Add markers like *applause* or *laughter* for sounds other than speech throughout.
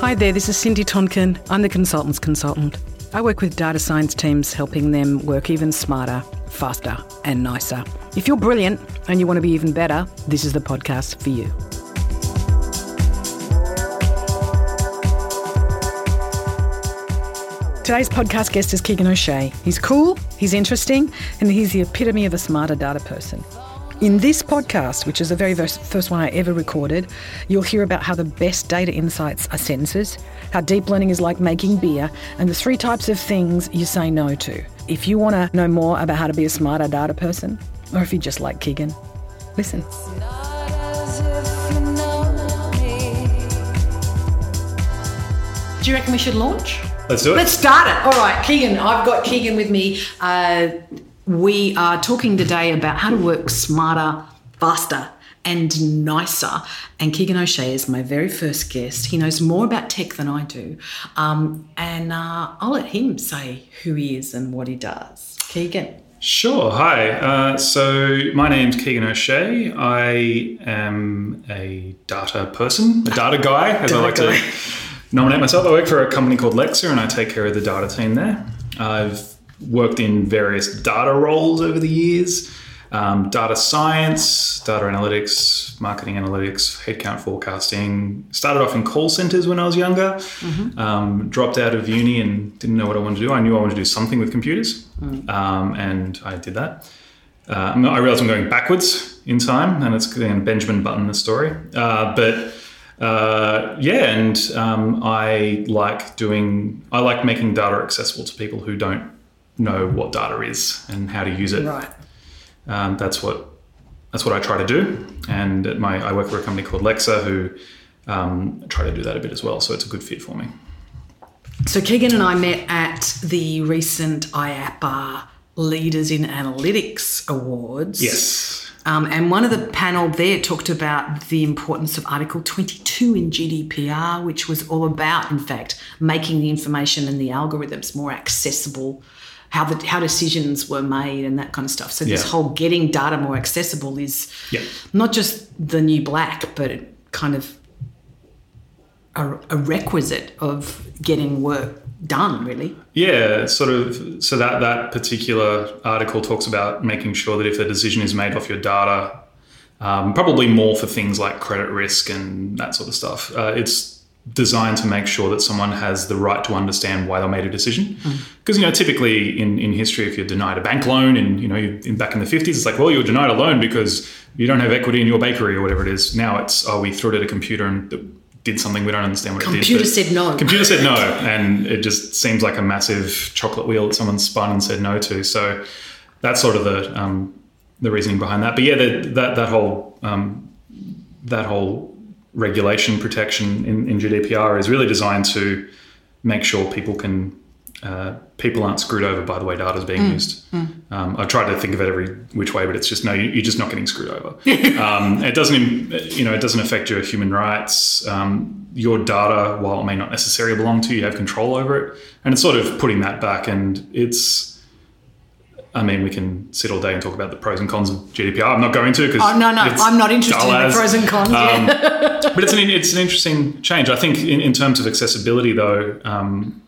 Hi there, this is Cindy Tonkin. I'm the consultant's consultant. I work with data science teams helping them work even smarter, faster, and nicer. If you're brilliant and you want to be even better, this is the podcast for you. Today's podcast guest is Keegan O'Shea. He's cool, he's interesting, and he's the epitome of a smarter data person. In this podcast, which is the very first one I ever recorded, you'll hear about how the best data insights are sentences, how deep learning is like making beer, and the three types of things you say no to. If you want to know more about how to be a smarter data person, or if you just like Keegan, listen. Do you reckon we should launch? Let's do it. Let's start it. All right, Keegan. I've got Keegan with me. Uh, we are talking today about how to work smarter, faster, and nicer. And Keegan O'Shea is my very first guest. He knows more about tech than I do. Um, and uh, I'll let him say who he is and what he does. Keegan. Sure. Hi. Uh, so my name's Keegan O'Shea. I am a data person, a data *laughs* guy, as data I like guy. to nominate myself. I work for a company called Lexer and I take care of the data team there. I've worked in various data roles over the years um, data science, data analytics, marketing analytics, headcount forecasting. Started off in call centers when I was younger. Mm-hmm. Um, dropped out of uni and didn't know what I wanted to do. I knew I wanted to do something with computers, mm. um, and I did that. Uh, I realized I'm going backwards in time, and it's Benjamin Button the story. Uh, but uh, yeah, and um, I like doing. I like making data accessible to people who don't know what data is and how to use it. Right. Um, that's what that's what I try to do. And at my I work for a company called Lexer who um, try to do that a bit as well. So it's a good fit for me. So Keegan and I met at the recent IAPA Leaders in Analytics Awards. Yes. Um, and one of the panel there talked about the importance of Article 22 in GDPR, which was all about, in fact, making the information and the algorithms more accessible, how the how decisions were made and that kind of stuff. So this yeah. whole getting data more accessible is yeah. not just the new black, but kind of a, a requisite of getting work done really yeah sort of so that that particular article talks about making sure that if a decision is made off your data um, probably more for things like credit risk and that sort of stuff uh, it's designed to make sure that someone has the right to understand why they made a decision because mm. you know typically in, in history if you're denied a bank loan and you know in, back in the 50s it's like well you were denied a loan because you don't have equity in your bakery or whatever it is now it's oh we threw it at a computer and did something we don't understand what computer it did. Computer said no. Computer said no, *laughs* and it just seems like a massive chocolate wheel that someone spun and said no to. So that's sort of the um, the reasoning behind that. But yeah, the, that that whole um, that whole regulation protection in, in GDPR is really designed to make sure people can uh, people aren't screwed over by the way data is being mm, used. Mm. Um, I tried to think of it every which way, but it's just no, you're just not getting screwed over. *laughs* um, it doesn't, you know, it doesn't affect your human rights. Um, your data, while it may not necessarily belong to you, you have control over it, and it's sort of putting that back. And it's, I mean, we can sit all day and talk about the pros and cons of GDPR. I'm not going to because oh no, no, I'm not interested in the pros and cons. Um, but it's an it's an interesting change. I think in, in terms of accessibility, though um,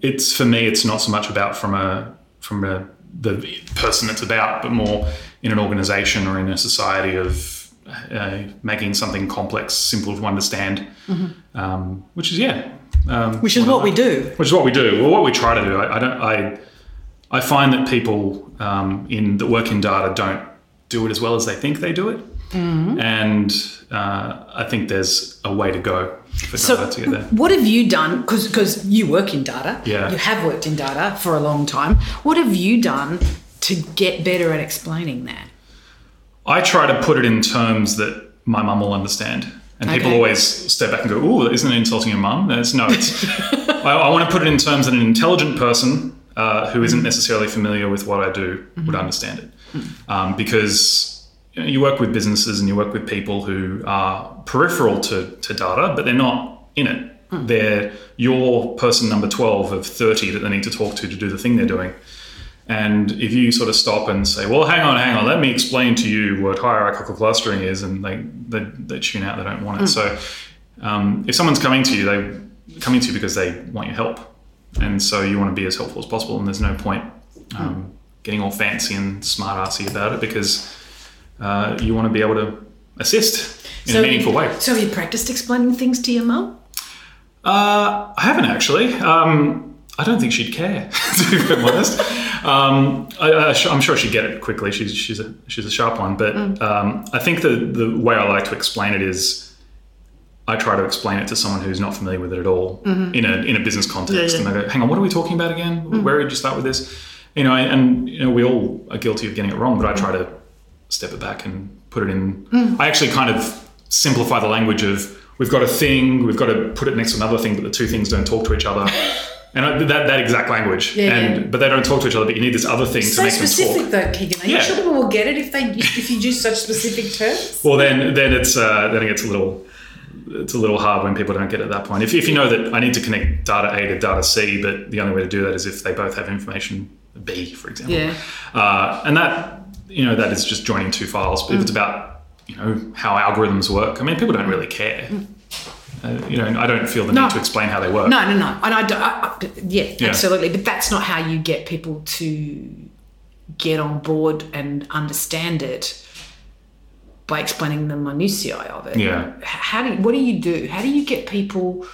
it's for me it's not so much about from a from a the person it's about but more in an organization or in a society of uh, making something complex simple to understand mm-hmm. um, which is yeah um, which is what, we do which is what we do well what we try to do i, I don't i i find that people um, in that work in data don't do it as well as they think they do it. Mm-hmm. and uh, i think there's a way to go for so data to get there. what have you done because because you work in data. Yeah. You have worked in data for a long time. What have you done to get better at explaining that? I try to put it in terms that my mum will understand. And okay. people always step back and go oh isn't it insulting your mum? It's no it's *laughs* I, I, want to put it in terms that an intelligent person uh, who isn't mm-hmm. necessarily familiar with what i do mm-hmm. would understand it mm-hmm. um, because you, know, you work with businesses and you work with people who are peripheral to, to data, but they're not in it. Mm. They're your person number 12 of 30 that they need to talk to to do the thing they're doing. And if you sort of stop and say, well, hang on, hang on, let me explain to you what hierarchical clustering is, and they, they, they tune out, they don't want it. Mm. So um, if someone's coming to you, they coming to you because they want your help, and so you want to be as helpful as possible. And there's no point um, getting all fancy and smart assy about it because uh, you want to be able to assist in a meaningful way. So have you practiced explaining things to your mum? Uh, I haven't actually. Um, I don't think she'd care, *laughs* to be honest. Um, I, am sure she'd get it quickly. She's she's a she's a sharp one. But Mm. um, I think the the way I like to explain it is, I try to explain it to someone who's not familiar with it at all in a in a business context, Mm-hmm. Yeah, yeah. and they go, "Hang on, what are we talking about again? Where did you start with this?" You know, and you know, we all are guilty of getting it wrong, but I try to step it back and put it in. Mm. I actually kind of simplify the language of we've got a thing, we've got to put it next to another thing, but the two things don't talk to each other. *laughs* And I, that, that exact language, Yeah, and yeah. but they don't talk to each other. But you need this other thing to So make them specific talk. though, Keegan. Are you Yeah. sure people will get it if they if you use such specific terms? Well, then then it's uh, then it gets a little it's a little hard when people don't get at that point. If, if you know that I need to connect data A to data C, but the only way to do that is if they both have information B, for example. Yeah. Uh, and that you know that is just joining two files. But if it's about you know how algorithms work, I mean people don't really care. Uh, you know, I don't feel the No. need to explain how they work. No, no, no. And I, I, I yeah, Yeah. absolutely. But that's not how you get people to get on board and understand it by explaining the minutiae of it. Yeah. How do you, what do you do? How do you get people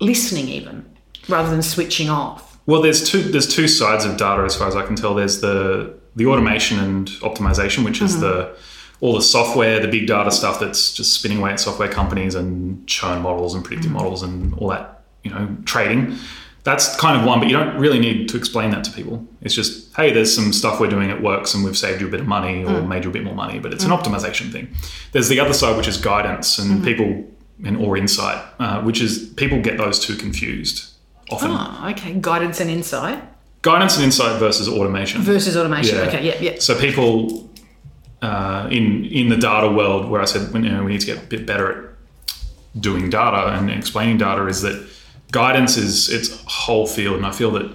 listening even rather than switching off? Well, there's two there's two sides of data as far as I can tell. There's the the automation and optimization, which is the mm-hmm. all the software, the big data stuff that's just spinning away at software companies and churn models and predictive mm-hmm. models and all that, you know, trading. That's kind of one, but you don't really need to explain that to people. It's just, hey, there's some stuff we're doing, at works, and we've saved you a bit of money or made you a bit more money. But it's an optimization thing. There's the other side, which is guidance and people and or insight, uh, which is people get those two confused often. Oh, okay. Guidance and insight Guidance and insight versus automation. versus automation. Yeah. Okay, yeah, yeah. So people uh, in in the data world, where I said you know we need to get a bit better at doing data and explaining data, is that guidance is it's whole field, and I feel that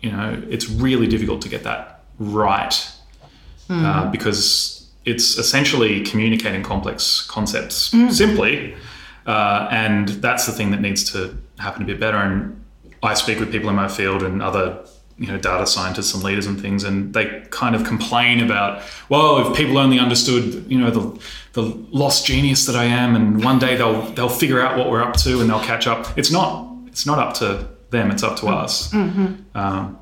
you know it's really difficult to get that right uh, because it's essentially communicating complex concepts simply, uh, and that's the thing that needs to happen a bit better. And I speak with people in my field and other you know data scientists and leaders and things, and they kind of complain about, well, if people only understood you know the the lost genius that I am, and one day they'll they'll figure out what we're up to and they'll catch up. It's not it's not up to them; it's up to us. Um,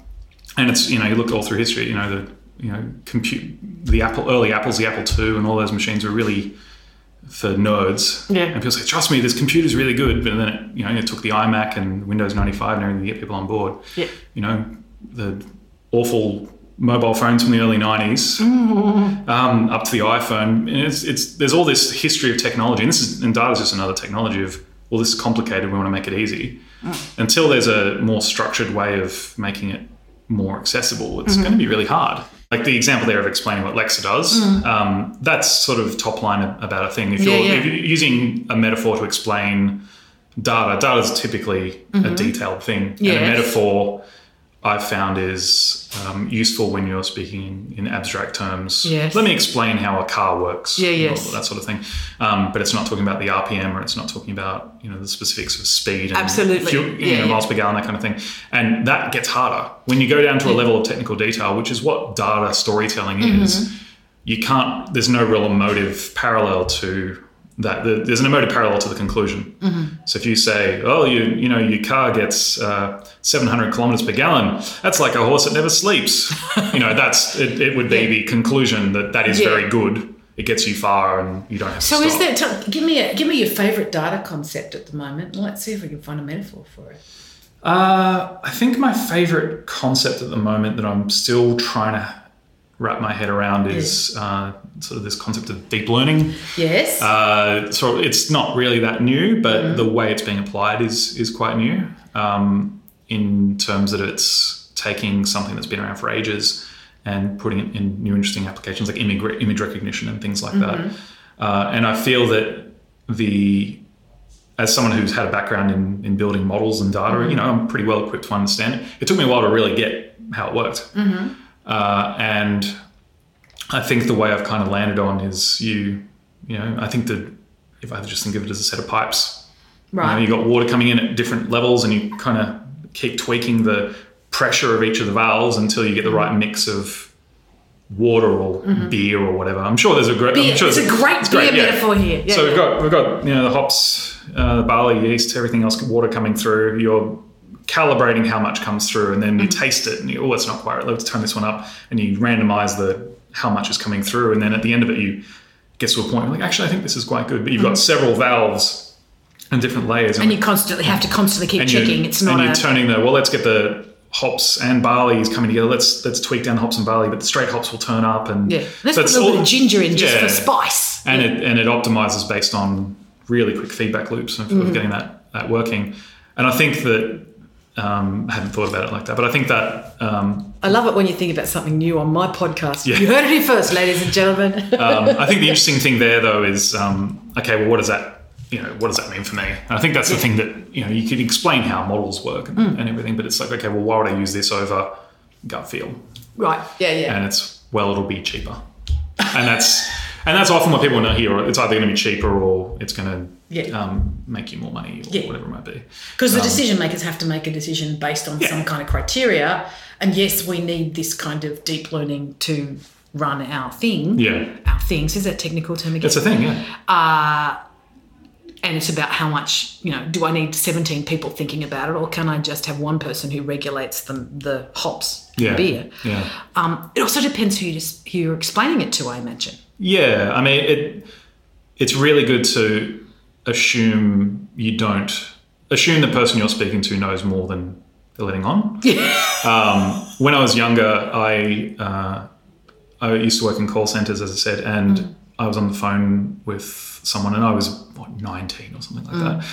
and it's you know you look all through history, you know the you know compute the Apple early Apples, the Apple II, and all those machines were really for nerds. Yeah. And people say, trust me, this computer's really good. But then it, you know, it took the iMac and Windows 95 and everything to get people on board. Yeah. You know, the awful mobile phones from the early 90s um, up to the iPhone. And it's, it's, there's all this history of technology. And this is, and data is just another technology of, well, this is complicated. We want to make it easy. Until there's a more structured way of making it more accessible, it's going to be really hard. Like the example there of explaining what Lexer does, um, that's sort of top line about a thing. If you're, Yeah, if you're using a metaphor to explain data, data is typically a detailed thing. And Yeah. a metaphor I've found is um, useful when you're speaking in, abstract terms. Yes. Let me explain how a car works. Yeah, yes. That sort of thing. Um, but it's not talking about the RPM or it's not talking about you know the specifics of speed and Absolutely. fuel, you Yeah, know, yeah. miles per gallon, that kind of thing. And that gets harder when you go down to a level of technical detail, which is what data storytelling is. Mm-hmm. You can't. There's no real emotive parallel to that. The- There's an emotive parallel to the conclusion. Mm-hmm. So if you say, "Oh, you you know your car gets uh, 700 kilometers per gallon," that's like a horse that never sleeps. *laughs* you know, that's it, it would be Yeah. the conclusion that that is Yeah. very good. It gets you far, and you don't have to So is there? Tell, give me a give me your favourite data concept at the moment. and Let's see if we can find a metaphor for it. Uh, I think my favorite concept at the moment that I'm still trying to wrap my head around is uh, sort of this concept of deep learning. Yes. Uh, so it's not really that new, but the way it's being applied is is quite new um, in terms that it's taking something that's been around for ages and putting it in new interesting applications like image, image recognition and things like that. Uh, and I feel that the as someone who's had a background in, in building models and data, you know, I'm pretty well equipped to understand it. It took me a while to really get how it worked. Uh, and I think the way I've kind of landed on is you, you know, I think that if I just think of it as a set of pipes, You know, Right. you got water coming in at different levels, and you kind of keep tweaking the pressure of each of the valves until you get the right mix of water or beer or whatever. I'm sure there's a great. Mm-hmm. Beer. Sure it's a great it's beer yeah. metaphor here. Yeah, so we've got we've got you know the hops, uh, the barley, yeast, everything else, water coming through. You're calibrating how much comes through, and then you Mm-hmm. taste it, and you oh, it's not quite right. Let's turn this one up, and you randomize the how much is coming through, and then at the end of it, you get to a point where like actually I think this is quite good, but you've got several valves and different layers, Mm-hmm. and you constantly have to constantly keep and checking. It's not and you're a turning the well. Let's get the hops and barley is coming together. Let's let's tweak down the hops and barley, but the straight hops will turn up, and yeah. Let's so put a little bit all- of ginger in just yeah. for spice. and it and it optimizes based on really quick feedback loops of, Mm-hmm. of getting that that working. And I think that um, I haven't thought about it like that, but I think that um, I love it when you think about something new on my podcast. Yeah. You heard it here first, ladies and gentlemen. *laughs* um, I think the *laughs* interesting thing there though is um, okay, well, what does that you know what does that mean for me? And I think that's the thing that you know you can explain how models work and, Mm. and everything, but it's like okay, well, why would I use this over gut feel? right. Yeah, yeah. and it's well it'll be cheaper and that's and that's often what people don't hear it's either going to be cheaper or it's going to Yeah. um, make you more money or Yeah. whatever it might be Because the decision makers have to make a decision based on Yeah. some kind of criteria. And yes, we need this kind of deep learning to run our thing. yeah Our things. Is that technical term again? that's a thing yeah and it's about how much, you know, do I need 17 people thinking about it or can I just have one person who regulates the, the hops yeah beer? yeah Um, it also depends who, you just, who you're explaining it to, I imagine. yeah i mean it it's really good to assume you don't assume the person you're speaking to knows more than they're letting on *laughs* um, when i was younger i uh, I used to work in call centers, as I said, and Mm. I was on the phone with someone, and I was what 19 or something like that.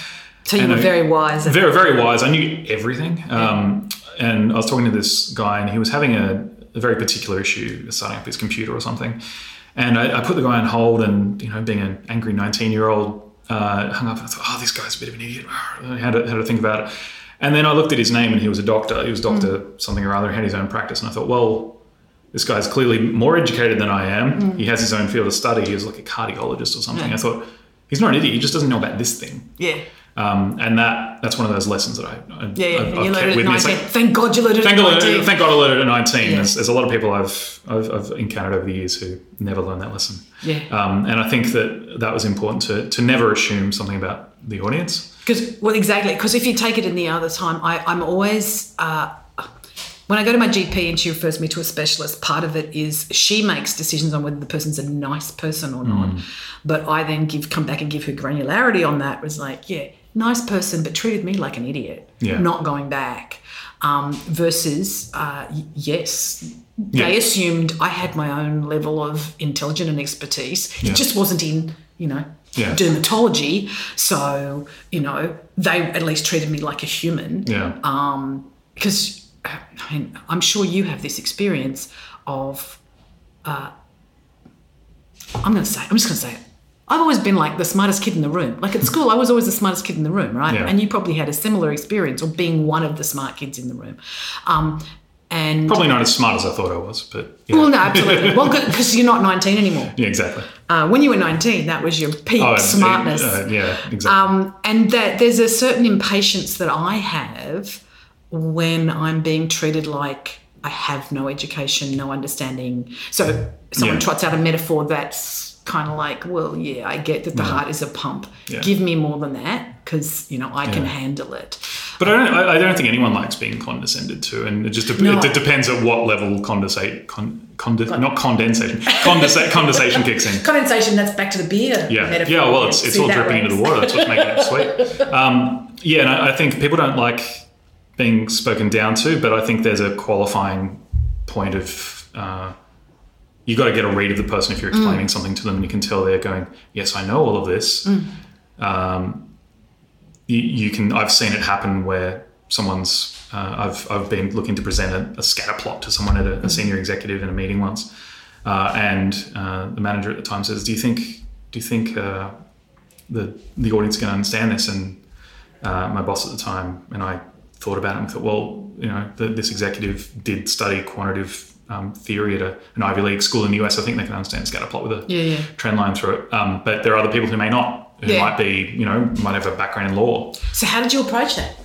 So you And were I- very wise. Very, very wise. I knew everything. Um, and I was talking to this guy, and he was having a, a very particular issue starting up his computer or something. And I, I put the guy on hold, and you know, being an angry 19 year old, uh, hung up. And I thought, oh, this guy's a bit of an idiot. I had to, had to think about it. And then I looked at his name, and he was a doctor. He was Doctor something or other. He had his own practice, and I thought, well. This guy's clearly more educated than I am. He has his own field of study. He was like a cardiologist or something. Yeah. I thought, he's not an idiot. He just doesn't know about this thing. yeah. Um, and that that's one of those lessons that I, I Yeah, yeah. I've, I've you kept with me. Like, thank God you learned it thank at God, 19. thank God I learned it at 19. Yeah. There's, there's a lot of people I've, I've, I've encountered over the years who never learned that lesson. Yeah. Um, and I think that that was important to, to never assume something about the audience. Because well, exactly. Because if you take it in the other time, I, I'm always uh, when I go to my GP and she refers me to a specialist. Part of it is she makes decisions on whether the person's a nice person or not. Mm. But I then give come back and give her granularity on that. Was like, yeah, nice person, but treated me like an idiot. Yeah. Not going back. Um, versus uh, yes. Yeah. They assumed I had my own level of intelligence and expertise. Yeah. It just wasn't in, you know, Yeah. dermatology. So, you know, they at least treated me like a human. Yeah. Um, because I mean, I'm sure you have this experience of, uh, I'm going to say, I'm just going to say it. I've always been like the smartest kid in the room. Like at *laughs* school, I was always the smartest kid in the room, right? Yeah. And you probably had a similar experience or being one of the smart kids in the room. Um, and Probably not as smart as I thought I was, but yeah. well, no, absolutely. well, *laughs* because you're not 19 anymore. yeah, exactly. Uh, when you were 19, that was your peak Oh, smartness. uh, yeah, exactly. Um, and that there's a certain impatience that I have when I'm being treated like I have no education, no understanding. So someone Yeah. trots out a metaphor that's kind of like, well, yeah, I get that the heart is a pump. Yeah. Give me more than that because you know I can handle it. But I don't, I don't think anyone likes being condescended to, and it just No. it, depends at what level condensate, con, conde- not condensation, condensation kicks in. *laughs* Condensation. That's back to the beer Yeah, metaphor. yeah. Well, it's, it's all dripping into the water. That's what's making it sweet. Um, yeah, and I, I think people don't like being spoken down to, but I think there's a qualifying point of uh, you got to get a read of the person if you're Mm. explaining something to them, and you can tell they're going, "Yes, I know all of this." Mm. Um, you, you can. I've seen it happen where someone's. Uh, I've I've been looking to present a, a scatter plot to someone at a, a senior executive in a meeting once, uh, and uh, the manager at the time says, "Do you think do you think uh, the the audience can understand this?" And uh, my boss at the time and I thought about it and thought, well, you know, the, this executive did study quantitative um, theory at a, an Ivy League school in the US. I think they can understand scatter plot with a Yeah, yeah. trend line through it. Um, but there are other people who may not. who Yeah. might be, you know, might have a background in law. So how did you approach that?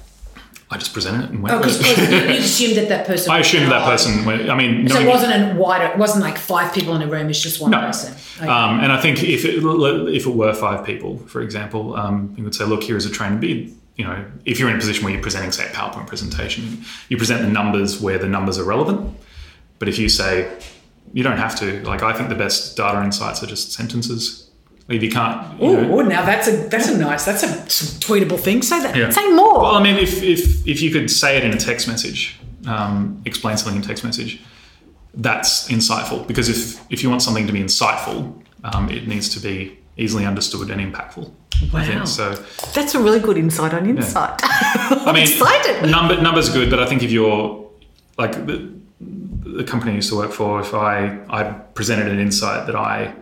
I just presented it and went Oh, because you assumed that that person. *laughs* I assumed that person. Went, I mean, So it wasn't a wider. It wasn't like five people in a room. It's just one No. person. Okay. Um, and I think if it, if it were five people, for example, um, you would say, look, here is a trained bid. You know, if you're in a position where you're presenting, say, a PowerPoint presentation, you present the numbers where the numbers are relevant. But if you say, you don't have to, like, I think the best data insights are just sentences. If you can't, you Oh, now that's a that's a nice that's a tweetable thing. Say that. Yeah. Say more. Well, I mean, if, if, if you could say it in a text message, um, explain something in text message, that's insightful. Because if, if you want something to be insightful, um, it needs to be easily understood and impactful. Wow. so. that's a really good insight on insight. *laughs* I I'm mean, excited. number numbers good, but I think if you're like the, the company I used to work for, if I I presented an insight that I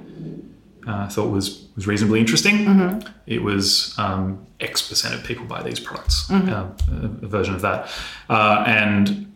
uh, thought was was reasonably interesting, Mm-hmm. it was um, X percent of people buy these products, Mm-hmm. uh, a, version of that, uh, and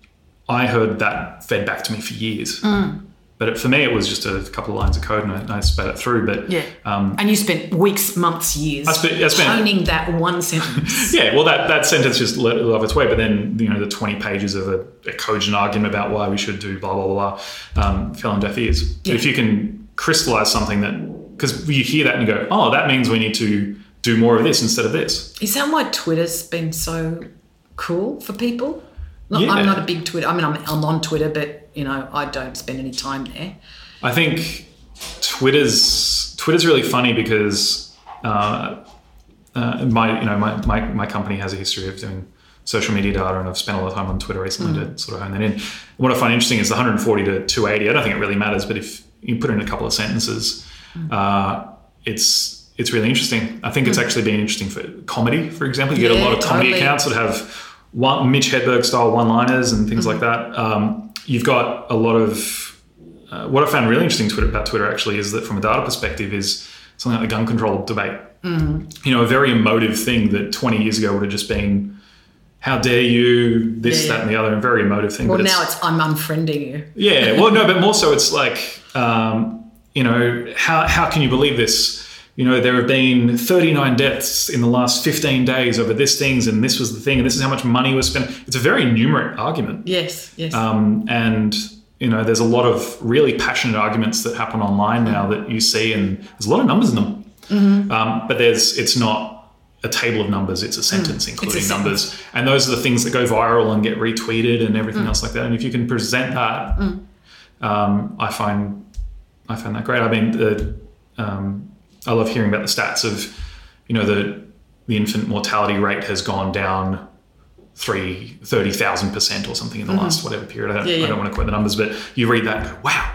I heard that fed back to me for years. Mm. But it, for me, it was just a couple of lines of code, and I, I spat it through. But Yeah. um, and you spent weeks, months, years I spent- I spent- honing that one sentence. *laughs* Yeah, well, that, that sentence just let it off its way, but then you know the twenty pages of a, a cogent argument about why we should do blah blah blah, blah um, fell on deaf ears. Yeah. if you can crystallize something that because you hear that and you go, oh, that means we need to do more of this instead of this. Is that why Twitter's been so cool for people? Look, Yeah. I'm not a big Twitter. I mean, I'm, I'm on Twitter, but you know, I don't spend any time there. I think Twitter's Twitter's really funny because uh, uh, my you know my, my my company has a history of doing social media data, and I've spent a lot of time on Twitter recently to sort of hone that in. What I find interesting is the 140 to 280. I don't think it really matters, but if you put in a couple of sentences, uh, it's it's really interesting. I think it's actually been interesting for comedy, for example. You get a lot of comedy totally. accounts that have one Mitch Hedberg style one-liners and things like that. Um, you've got a lot of uh, what I found really interesting Twitter, about Twitter actually is that from a data perspective is something like the gun control debate. You know, a very emotive thing that 20 years ago would have just been, how dare you, this, Yeah. that, and the other, a very emotive thing. Well, but now it's I'm unfriending you. yeah, well, no, but more so, it's like, um, you know, how, how can you believe this? You know, there have been 39 deaths in the last 15 days over this things, and this was the thing, and this is how much money was spent. It's a very numerate argument. Yes, yes. Um, and, you know, there's a lot of really passionate arguments that happen online now that you see, and there's a lot of numbers in them. Um, but there's, it's not a table of numbers, it's a sentence including sentence. numbers. And those are the things that go viral and get retweeted and everything else like that. And if you can present that, um, I find I find that great. I mean, the, um, I love hearing about the stats of, you know, the the infant mortality rate has gone down three thirty thousand percent or something in the last whatever period. I don't, Mm-hmm. Yeah, I don't want to quote the numbers, but you read that and go, wow.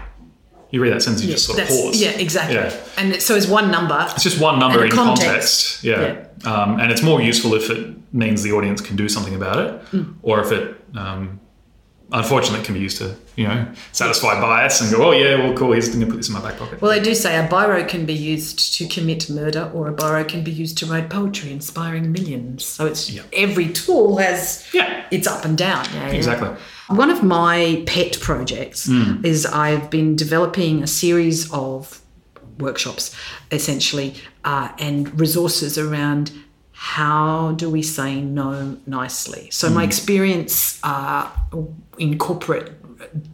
You read that sentence, you just sort of pause. yeah, exactly. Yeah. And so it's one number. It's just one number in context. context. Yeah. Um, and it's more useful if it means the audience can do something about it, Mm. or if it, um, unfortunately, it can be used to, you know, satisfy bias and go, oh, yeah, well, cool, he's going to put this in my back pocket. Well, they do say a biro can be used to commit murder, or a biro can be used to write poetry, inspiring millions. So it's Yeah. every tool has Yeah. it's up and down. Yeah, yeah. Exactly. One of my pet projects Hmm. is I've been developing a series of workshops, essentially, uh, and resources around how do we say no nicely. So Hmm. my experience uh, in corporate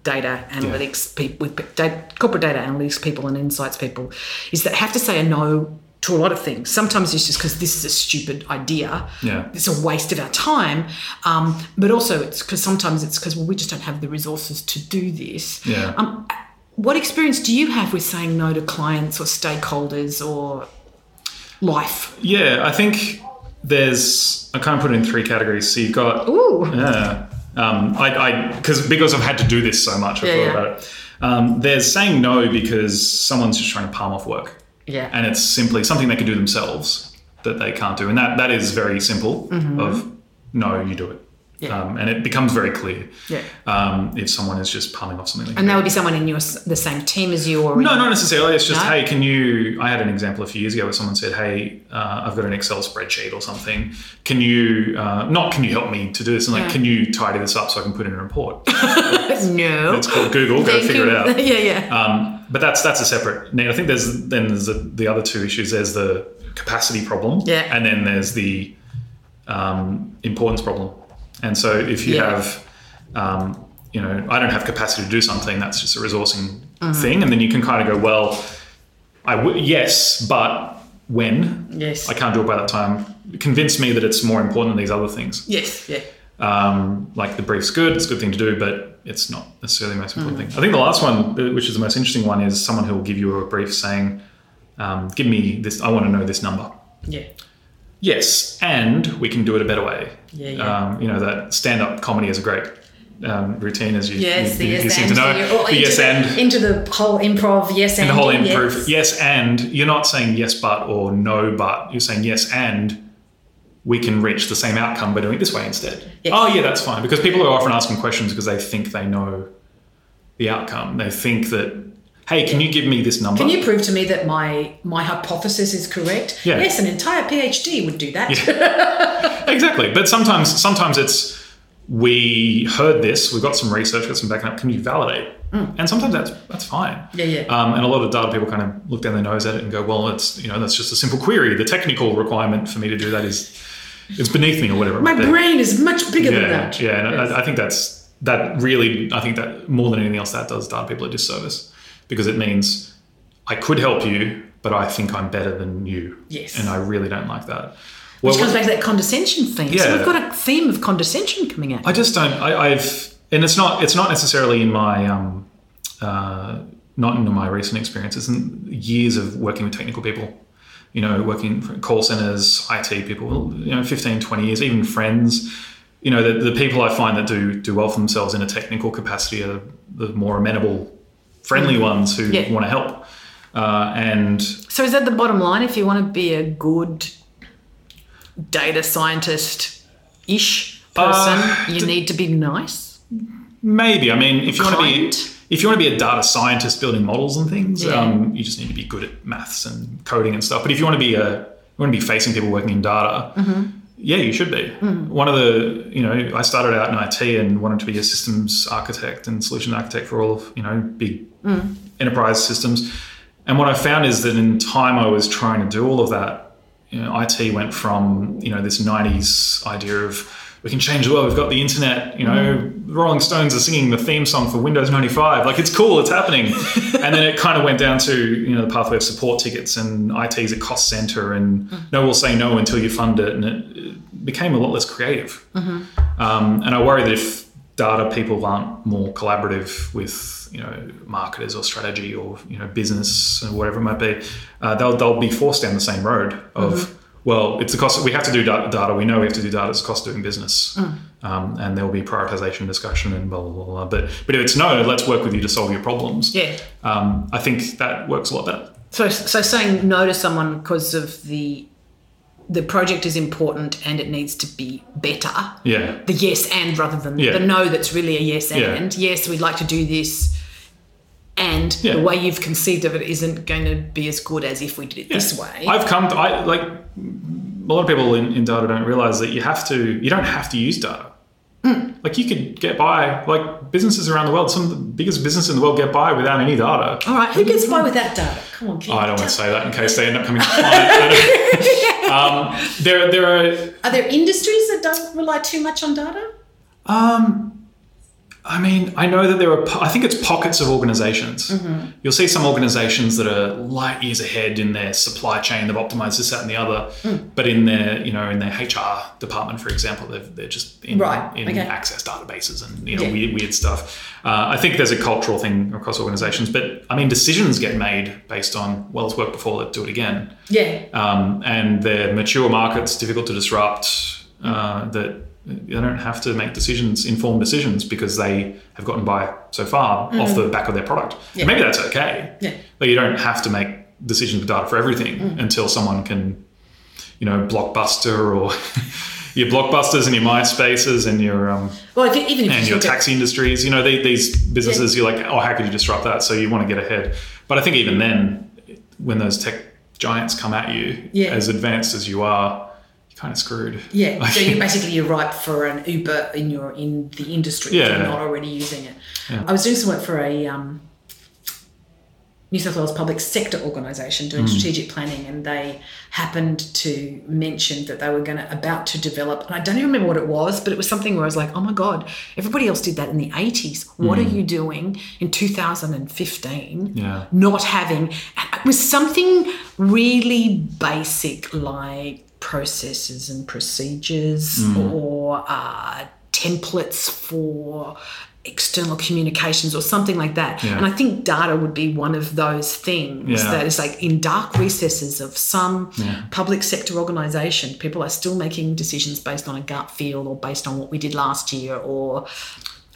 data analytics people with data, corporate data analytics people and insights people is that have to say a no to a lot of things. Sometimes it's just because this is a stupid idea. Yeah. It's a waste of our time. Um, but also it's because sometimes it's because well, we just don't have the resources to do this. Yeah. Um, what experience do you have with saying no to clients or stakeholders or life? Yeah, I think there's, I kind of put it in three categories. So you've got, Ooh. yeah, um, I, I, because because I've had to do this so much, I Yeah, thought yeah. about it. Um, there's saying no because someone's just trying to palm off work. Yeah. and it's simply something they can do themselves that they can't do, and that that is very simple. Of no, you do it, Mm-hmm. Yeah. um, and it becomes very clear Yeah. um, if someone is just palming off something. Can And that would be someone in your the same team as you or No, not necessarily. It's just, No? hey, can you? I had an example a few years ago where someone said, hey, uh, I've got an Excel spreadsheet or something. Can you, uh, not can you help me to do this? And like, Yeah. can you tidy this up so I can put in a report? *laughs* no. It's called Google. Go Thank figure you. it out. *laughs* yeah, yeah. Um, but that's that's a separate need. I think there's then there's the, the other two issues. There's the capacity problem, Yeah. and then there's the um, importance problem. And so if you Yeah. have, um, you know, I don't have capacity to do something, that's just a resourcing Mm-hmm. thing, and then you can kind of go, well, I w- yes, but when Yes. I can't do it by that time, convince me that it's more important than these other things. Yes. Yeah. Um, like the brief's good, it's a good thing to do, but it's not necessarily the most important Mm. thing. I think the last one, uh, which is the most interesting one, is someone who will give you a brief saying, um, "Give me this. I want to know this number." Yeah. Yes, and we can do it a better way. Yeah, yeah. Um, you know that stand-up comedy is a great um, routine, as you, Yes. you, you- yes you seem to know. the- the yes into and. into the whole improv. Yes and. the whole yes. yes and you're not saying yes but or no but you're saying yes and we can reach the same outcome by doing it this way instead Yes. oh yeah that's fine because people are often asking questions because they think they know the outcome they think that hey can you give me this number Can you prove to me that my my hypothesis is correct? Yeah. Yes, an entire PhD would do that. *laughs* exactly but sometimes sometimes it's we heard this we've got some research got some backing up can you validate and sometimes that's that's fine Mm. Yeah, yeah. um, and a lot of data people kind of look down their nose at it and go well it's you know that's just a simple query the technical requirement for me to do that is it's beneath me or whatever My brain is much bigger yeah than that. yeah and Yes. I, I think that's that really i think that more than anything else that does data people a disservice because it means i could help you but i think i'm better than you Yes. and i really don't like that Which comes back to that condescension theme. So Yeah. we've got a theme of condescension coming out. I just don't. I, I've, and it's not. It's not necessarily in my, um, uh, not in my recent experiences. And years of working with technical people. You know, working for call centers, IT people. You know, 15, 20 years, even friends. You know, the, the people I find that do do well for themselves in a technical capacity are the more amenable, friendly ones who Mm. Yeah. want to help. Uh, and So is that the bottom line? If you want to be a good data scientist ish person, Uh, you need to be nice. Maybe. I mean, if you want to be if you want to be a data scientist building models and things, Yeah. um, you just need to be good at maths and coding and stuff. But if you want to be a you want to be facing people working in data, Mm-hmm. Yeah, you should be. Mm. One of the you know I started out in IT and wanted to be a systems architect and solution architect for all of you know big Mm. enterprise systems. And what I found is that in time I was trying to do all of that, you know, IT went from you know this '90s idea of we can change the world. We've got the internet. You know, mm. the Rolling Stones are singing the theme song for Windows 95. Like it's cool, it's happening. *laughs* and then it kind of went down to you know the pathway of support tickets and IT is a cost center, and mm. no will say no until you fund it, and it became a lot less creative. Um, and I worry that if data people aren't more collaborative with you know marketers or strategy or you know business or whatever it might be, uh, they'll they'll be forced down the same road of well, it's the cost. We have to do da- data. We know we have to do data. It's the cost of doing business, um, and there will be prioritization discussion and blah blah blah. blah. But but if it's no, let's work with you to solve your problems. Yeah. Um, I think that works a lot better. So, so saying no to someone because of the the project is important and it needs to be better. Yeah. The yes and rather than Yeah. the no that's really a yes Yeah. and. Yes, we'd like to do this. And Yeah. the way you've conceived of it isn't going to be as good as if we did it this way. I've come. To, I like a lot of people in, in data don't realize that you have to. You don't have to use data. Hmm. Like you could get by. Like businesses around the world, some of the biggest businesses in the world get by without any data. All right, who gets by with that data? Come on, Oh, I don't want to say that in case they end up coming to *laughs* client. *laughs* um, there, there are Are there industries that don't rely too much on data? Um, I mean, I know that there are. I think it's pockets of organizations. You'll see some organizations that are light years ahead in their supply chain. They've optimized this, that, and the other. But in their, you know, in their HR department, for example, they've, they're just in, Right, in okay. access databases and you know Yeah. weird, weird stuff. Uh, I think there's a cultural thing across organizations. But I mean, decisions get made based on well, it's worked before. Let's do it again Yeah. um, and they're mature markets, difficult to disrupt. Uh, that they don't have to make decisions, informed decisions, because they have gotten by so far off the back of their product. Mm-hmm. Yeah. Maybe that's okay, Yeah. but you don't have to make decisions with data for everything Mm. until someone can, you know, blockbuster or *laughs* your blockbusters and your MySpaces and your um, Well, if you, even if and you your taxi industries. You know, they, these businesses, you're like, oh, how could you disrupt that? So you want to get ahead. But I think even then, when those tech giants come at you, Yeah. as advanced as you're kind of screwed. Yeah, Like- *laughs* so you basically you're ripe for an Uber in your in the industry if you're not already using it. Yeah. I was doing some work for a um, New South Wales public sector organisation doing strategic planning, and they happened to mention that they were going to about to develop. And I don't even remember what it was, but it was something where I was like, "Oh my god, everybody else did that in the '80s. What are you doing in 2015? Yeah. Not having it was something really basic like processes and procedures or uh, templates for external communications or something like that. Yeah. And I think data would be one of those things Yeah. that is like in dark recesses of some Yeah. public sector organization, people are still making decisions based on a gut feel or based on what we did last year or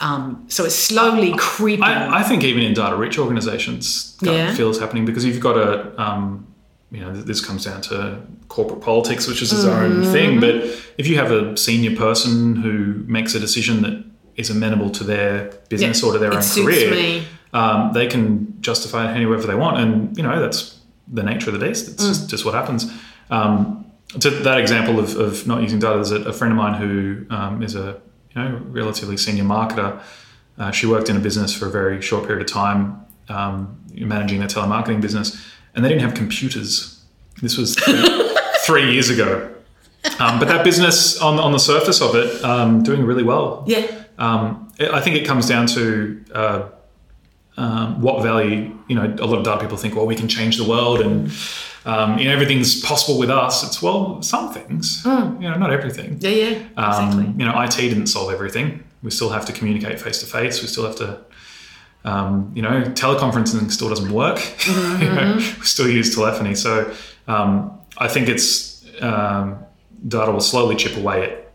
um, so it's slowly creeping. I, I think even in data rich organizations, gut Yeah. feel is happening because you've got a, um, you know, this comes down to corporate politics, which is its own Mm-hmm. thing. But if you have a senior person who makes a decision that is amenable to their business Yeah, or to their own career. Um, they can justify it however they want. And, you know, that's the nature of the beast. It's Mm. just, just what happens. Um, to that example of, of not using data, there's a, a friend of mine who um, is a you know relatively senior marketer. Uh, she worked in a business for a very short period of time, um, managing their telemarketing business, and they didn't have computers. This was three, *laughs* three years ago. Um, but that business, on on the surface of it, um, doing really well. yeah. Um, it- I think it comes down to uh, um, what value, you know, a lot of data people think, well, we can change the world and, um, you know, everything's possible with us. It's, well, some things, you know, not everything. Yeah, yeah, Um, exactly. You know, IT didn't solve everything. We still have to communicate face to face. We still have to, um, you know, teleconferencing still doesn't work. *laughs* You know, we still use telephony. So um, I think it's um, data will slowly chip away at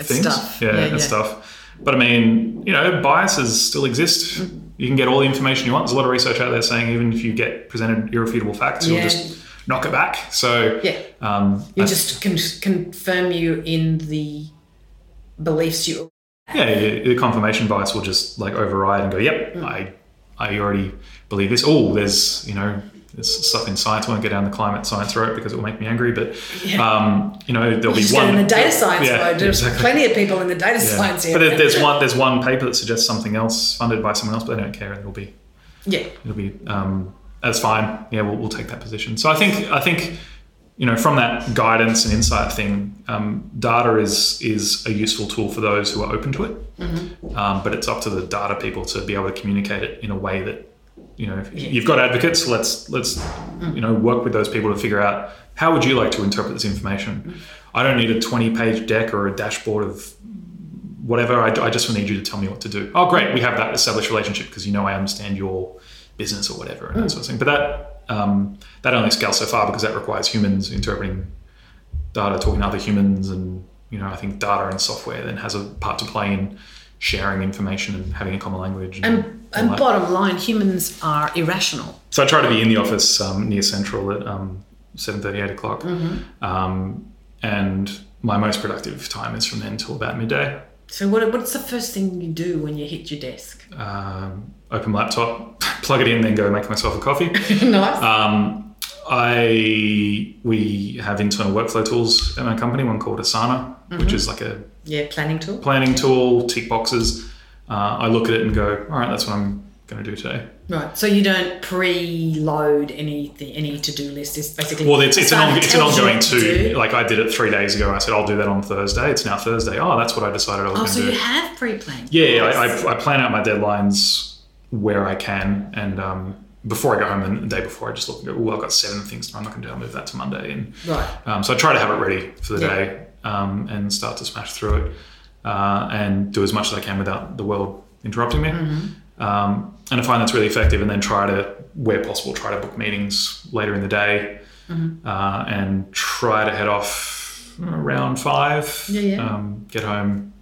It's things. stuff. Yeah, Yeah, and yeah. stuff. But I mean, you know, biases still exist. Mm. You can get all the information you want. There's a lot of research out there saying even if you get presented irrefutable facts, you'll just knock it back. So Yeah. um, You just con- confirm you in the beliefs you. Yeah, the confirmation bias will just like override and go, yep, Mm. I I already believe this. Oh, there's you know there's stuff in science. I won't get down the climate science road because it will make me angry. But Yeah. um, you know there'll be one in the data science yeah, mode. There's exactly. plenty of people in the data Yeah. science But area. there's one there's one paper that suggests something else funded by someone else, but they don't care, and it'll be yeah. it'll be um, that's fine. Yeah, we'll, we'll take that position. So I think I think you know from that guidance and insight thing, um, data is is a useful tool for those who are open to it. Um, but it's up to the data people to be able to communicate it in a way that you know if you've got advocates. Let's let's you know work with those people to figure out how would you like to interpret this information. I don't need a 20 page deck or a dashboard of whatever. I, I just need you to tell me what to do. Oh, great. We have that established relationship because you know I understand your business or whatever and that sort of thing. But that um, that only scales so far because that requires humans interpreting data, talking to other humans, and you know I think data and software then has a part to play in sharing information and having a common language. And, and that. bottom line, humans are irrational. So I try to be in the office um, near Central at um, 7.30, 8 o'clock. Um, and my most productive time is from then till about midday. So what, what's the first thing you do when you hit your desk? Um, open laptop, *laughs* plug it in, then go make myself a coffee. *laughs* nice. Um, I we have internal workflow tools at my company. One called Asana, which is like a yeah, planning tool. planning tool, tick boxes. Uh, I look at it and go, all right, that's what I'm going to do today. Right. So you don't preload anything, any to-do list. It's basically Well, it's, it's an, on, it's an ongoing to Like I did it three days ago. I said I'll do that on Thursday. It's now Thursday. Oh, that's what I decided I was Oh, so to you have pre-planned. Yeah, yeah, Nice. I, I, I plan out my deadlines where I can, and um, before I go home, and the day before, I just look and go, "Oh, I've got seven things. I'm not going to do. I'll move that to Monday." And Right. um, so I try to have it ready for the Yeah. day um, and start to smash through it uh, and do as much as I can without the world interrupting me. Mm-hmm. Um, and I find that's really effective. And then try to, where possible, try to book meetings later in the day Mm-hmm. uh, and try to head off around five. Yeah, yeah. Um, get home.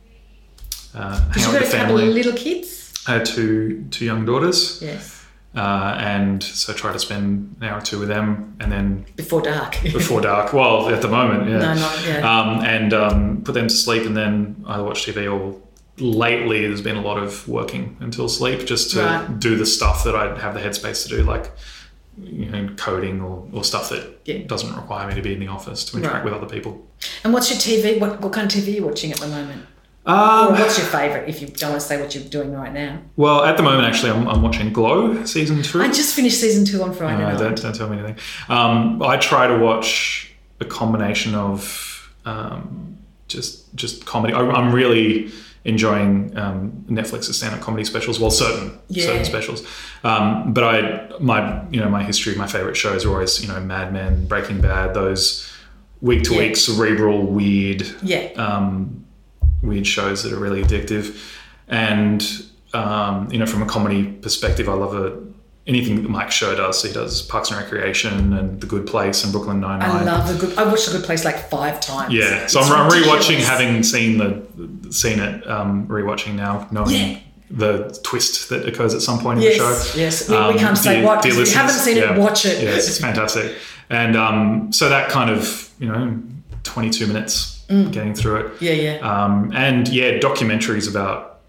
Uh, hang out with the family. little kids. I had two two young daughters, Yes. uh, and so try to spend an hour or two with them, and then Before dark. *laughs* before dark. Well, at the moment, yeah. No, not yeah. Um, and um, put them to sleep, and then either watch TV or lately there's been a lot of working until sleep just to Right. do the stuff that I have the headspace to do, like you know, coding or, or stuff that Yeah. doesn't require me to be in the office to interact Right. with other people. and what's your TV? What what kind of TV are you watching at the moment? Or what's your favourite? If you don't want to say what you're doing right now. Well, at the moment, actually, I'm, I'm watching Glow season two. I just finished season two on Friday Uh, night. don't, don't tell me anything. Um, I try to watch a combination of um, just just comedy. I, I'm really enjoying um, Netflix's stand-up comedy specials. Well, certain Yeah. certain specials. Um, but I my you know my history, my favorite shows are always you know Mad Men, Breaking Bad, those week to week cerebral weird Yeah. um, weird shows that are really addictive. And um, you know, from a comedy perspective, I love a, anything that Mike Schur does. He does Parks and Recreation and The Good Place and Brooklyn Nine Nine. I love the good. I watched the good place like five times. Yeah, so It's I'm, I'm rewatching, having seen the seen it, um, rewatching now, knowing Yeah. the twist that occurs at some point in the show. yes. We, Um, we can't say what because we haven't seen it. Watch it. Yeah, it's fantastic. And um, so that kind of you know, 22 minutes Mm. getting through it. yeah, yeah. Um, and yeah, documentaries about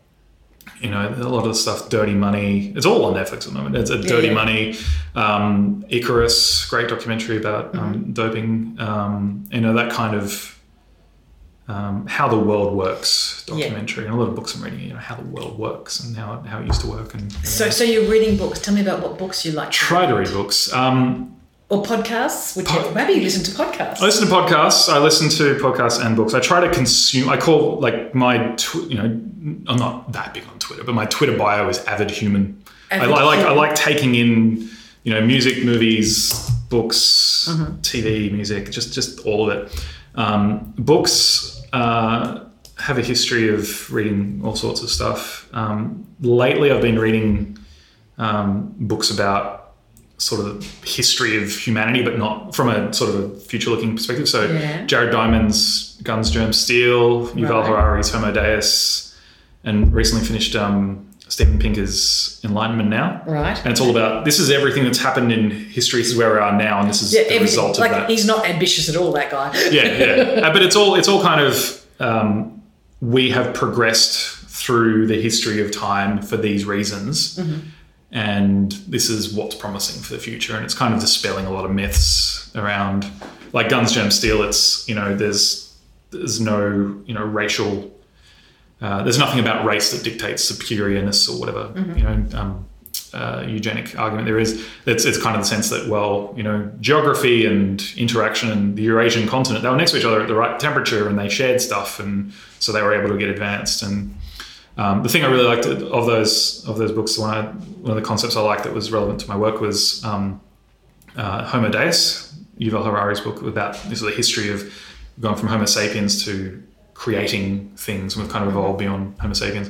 you know a lot of the stuff, Dirty Money. It's all on Netflix at the moment. It's a Dirty yeah. Money, um, Icarus, great documentary about Mm-hmm. um, doping. Um, you know that kind of um, how the world works documentary, and a lot of books I'm reading. You know how the world works and how how it used to work, and so, so you're reading books. Tell me about what books you like. try to read books. Or podcasts. Whichever. Maybe you listen to podcasts. I listen to podcasts. I listen to podcasts and books. I try to consume. I call like my, tw- you know, I'm not that big on Twitter, but my Twitter bio is avid human. Avid I, I like I like taking in, you know, music, movies, books, Mm-hmm. TV, music, just just all of it. Um, books uh, have a history of reading all sorts of stuff. Um, lately, I've been reading um, books about sort of the history of humanity, but not from a sort of a future-looking perspective. So Yeah. Jared Diamond's Guns, Germs, Steel, Yuval Right. Harari's Homo Deus, and recently finished um, Steven Pinker's Enlightenment Now. Right. And it's all about this is everything that's happened in history. This is where we are now, and this is yeah, the result of Like that he's not ambitious at all. That guy. *laughs* yeah, yeah. Uh, but it's all it's all kind of um, we have progressed through the history of time for these reasons, and this is what's promising for the future. And it's kind of dispelling a lot of myths around, like Guns, Gem, Steel. It's you know there's there's no you know racial. Uh, there's nothing about race that dictates superiorness or whatever you know um, uh, eugenic argument there is. It's, it's kind of the sense that well you know geography and interaction and the Eurasian continent they were next to each other at the right temperature and they shared stuff and so they were able to get advanced and um, the thing I really liked of those of those books one, I, one of the concepts I liked that was relevant to my work was um, uh, Homo Deus, Yuval Harari's book about this is the history of going from Homo sapiens to creating things, and we've kind of evolved beyond Homo sapiens.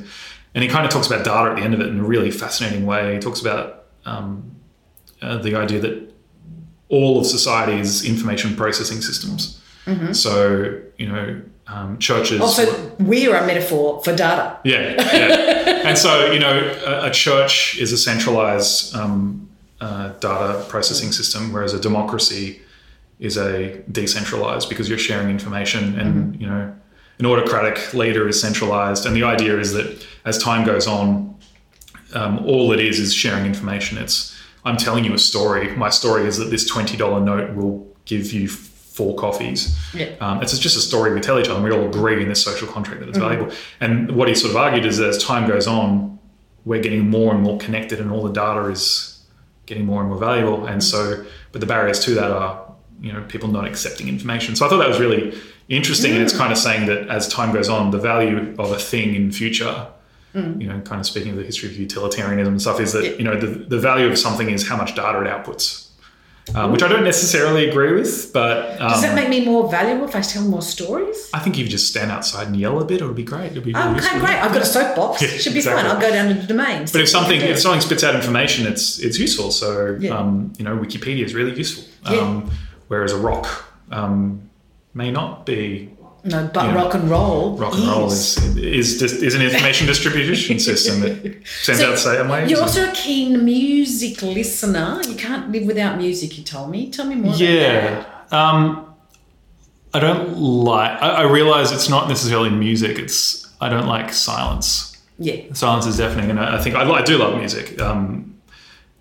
And he kind of talks about data at the end of it in a really fascinating way. He talks about um, uh, the idea that all of society is information processing systems. So you know, um, churches. Also, we're a metaphor for data. Yeah, yeah. and so, you know, a, a church is a centralized um, uh, data processing system, whereas a democracy is a decentralized because you're sharing information and, you know, an autocratic leader is centralized. And the idea is that as time goes on, um, all it is is sharing information. It's, I'm telling you a story. My story is that this $20 note will give you four coffees. Yeah. Um, it's just a story we tell each other, and we all agree in this social contract that it's mm-hmm. valuable. And what he sort of argued is that as time goes on, we're getting more and more connected, and all the data is getting more and more valuable. And so, but the barriers to that are, you know, people not accepting information. So I thought that was really interesting, and it's mm. kind of saying that as time goes on, the value of a thing in future. Mm. You know, kind of speaking of the history of utilitarianism and stuff, is that Yeah. you know the, the value of something is how much data it outputs, um, which I don't necessarily agree with, but um, Does that make me more valuable if I tell more stories? I think if you just stand outside and yell a bit, it'll be great. It'll be really Oh, useful. okay, great. I've got a soapbox. *laughs* Yeah, Should be exactly. fine. I'll go down to the domains. But if something if something spits out information, it's it's useful. So Yeah. um, you know, Wikipedia is really useful. Yeah. Um, whereas a rock um, may not be. No, but rock and roll. Rock and roll is is is, is an information distribution *laughs* system that sends So out certain waves. You're also a keen music listener. You can't live without music. You told me. Tell me more. About Yeah. that. Um, I don't like. I, I realize it's not necessarily music. It's I don't like silence. Yeah. silence is deafening, and I, I think I, I do love music, um,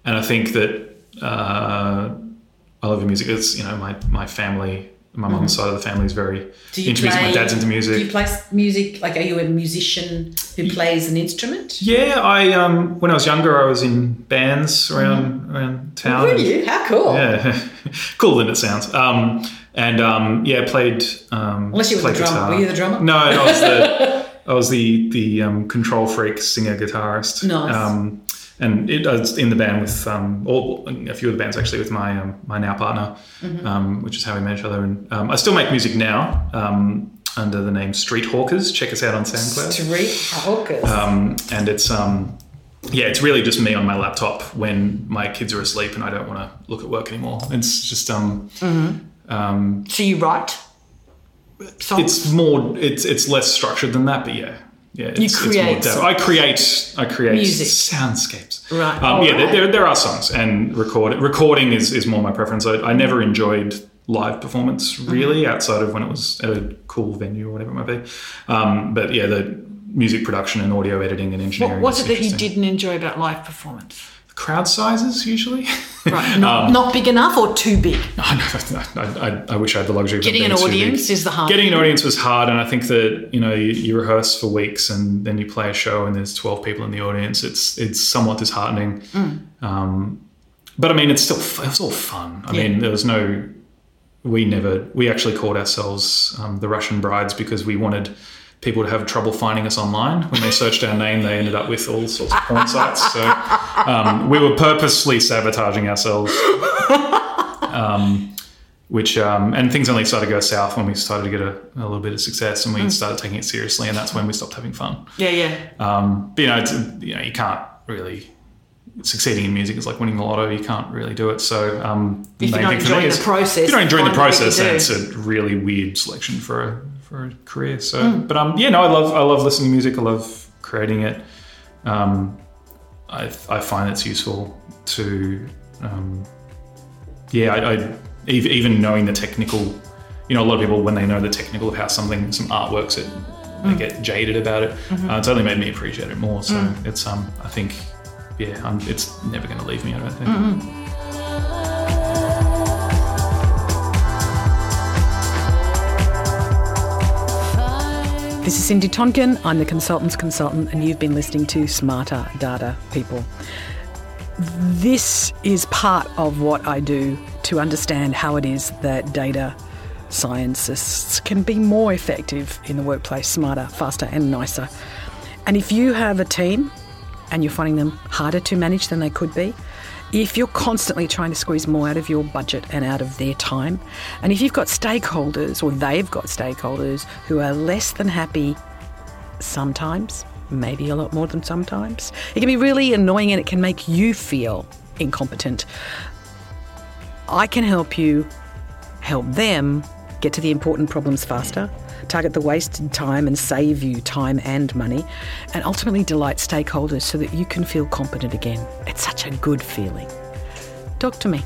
and I think that uh, I love music. It's you know my my family my mum's side of the family is very Mm-hmm. You into music. My dad's into music. Do you play music? Like, are you a musician who plays an instrument? Yeah, I um, when I was younger, I was in bands around around town. Mm-hmm. Really? How cool! Yeah, *laughs* cooler than it sounds. Um, and um, yeah, played. Um, Unless you were the played drummer. guitar. Were you the drummer? No, I was the *laughs* I was the the um, control freak singer guitarist. Nice. Um, and it, I in the band with um, all, a few of the bands actually with my um, my now partner, Mm-hmm. um, which is how we met each other. And um, I still make music now um, under the name Street Hawkers. Check us out on SoundCloud. Street hawkers. Um, and it's um, yeah, it's really just me on my laptop when my kids are asleep and I don't want to look at work anymore. It's just um, um, so you write songs? it's more it's it's less structured than that, but yeah. Yeah, it's, it's create more depth. I create, I create Music. soundscapes. Right. Um, yeah, Alright. there, there, there are songs, and record recording is, is more my preference. I, I never enjoyed live performance really, Mm-hmm. outside of when it was at a cool venue or whatever it might be. Um, but yeah, the music production and audio editing and engineering. what was it that you didn't enjoy about live performance? Crowd sizes usually. Right, *laughs* not, Um, not big enough or too big. *laughs* I, I, I, I wish I had the luxury of Getting an audience is the hard. Getting an audience was hard, and I think that you know you, you rehearse for weeks and then you play a show and there's twelve people in the audience. It's it's somewhat disheartening. Mm. Um, but I mean, it's still it was all fun. I Yeah. mean, there was no. We never. We actually called ourselves um, the Russian Brides because we wanted people to have trouble finding us online. When they searched our name, they ended up with all sorts of porn sites. So um, we were purposely sabotaging ourselves. Um, which um, and things only started to go south when we started to get a, a little bit of success and we Mm. started taking it seriously, and that's when we stopped having fun. Yeah, yeah. Um, but you know, it's, you know, you can't really succeeding in music is like winning the lotto. You can't really do it. So um, the If you're main not thing for me the is process, if you're not enjoying the you process, then it's a really weird selection for a for a career. So, Mm. but um, yeah, no, I love I love listening to music. I love creating it. Um, I I find it's useful to um, yeah, I, I even knowing the technical, you know, a lot of people when they know the technical of how something, some art works, it they get jaded about it. Uh, it's only made me appreciate it more. So it's um, I think, yeah, I'm, it's never going to leave me. I don't think. This is Cindy Tonkin. I'm the consultant's consultant, and you've been listening to Smarter Data People. This is part of what I do to understand how it is that data scientists can be more effective in the workplace, smarter, faster, and nicer. And if you have a team and you're finding them harder to manage than they could be, if you're constantly trying to squeeze more out of your budget and out of their time, and if you've got stakeholders or they've got stakeholders who are less than happy sometimes, maybe a lot more than sometimes, it can be really annoying and it can make you feel incompetent. I can help you help them get to the important problems faster, target the wasted time and save you time and money, and ultimately delight stakeholders so that you can feel competent again. It's such a good feeling. Talk to me.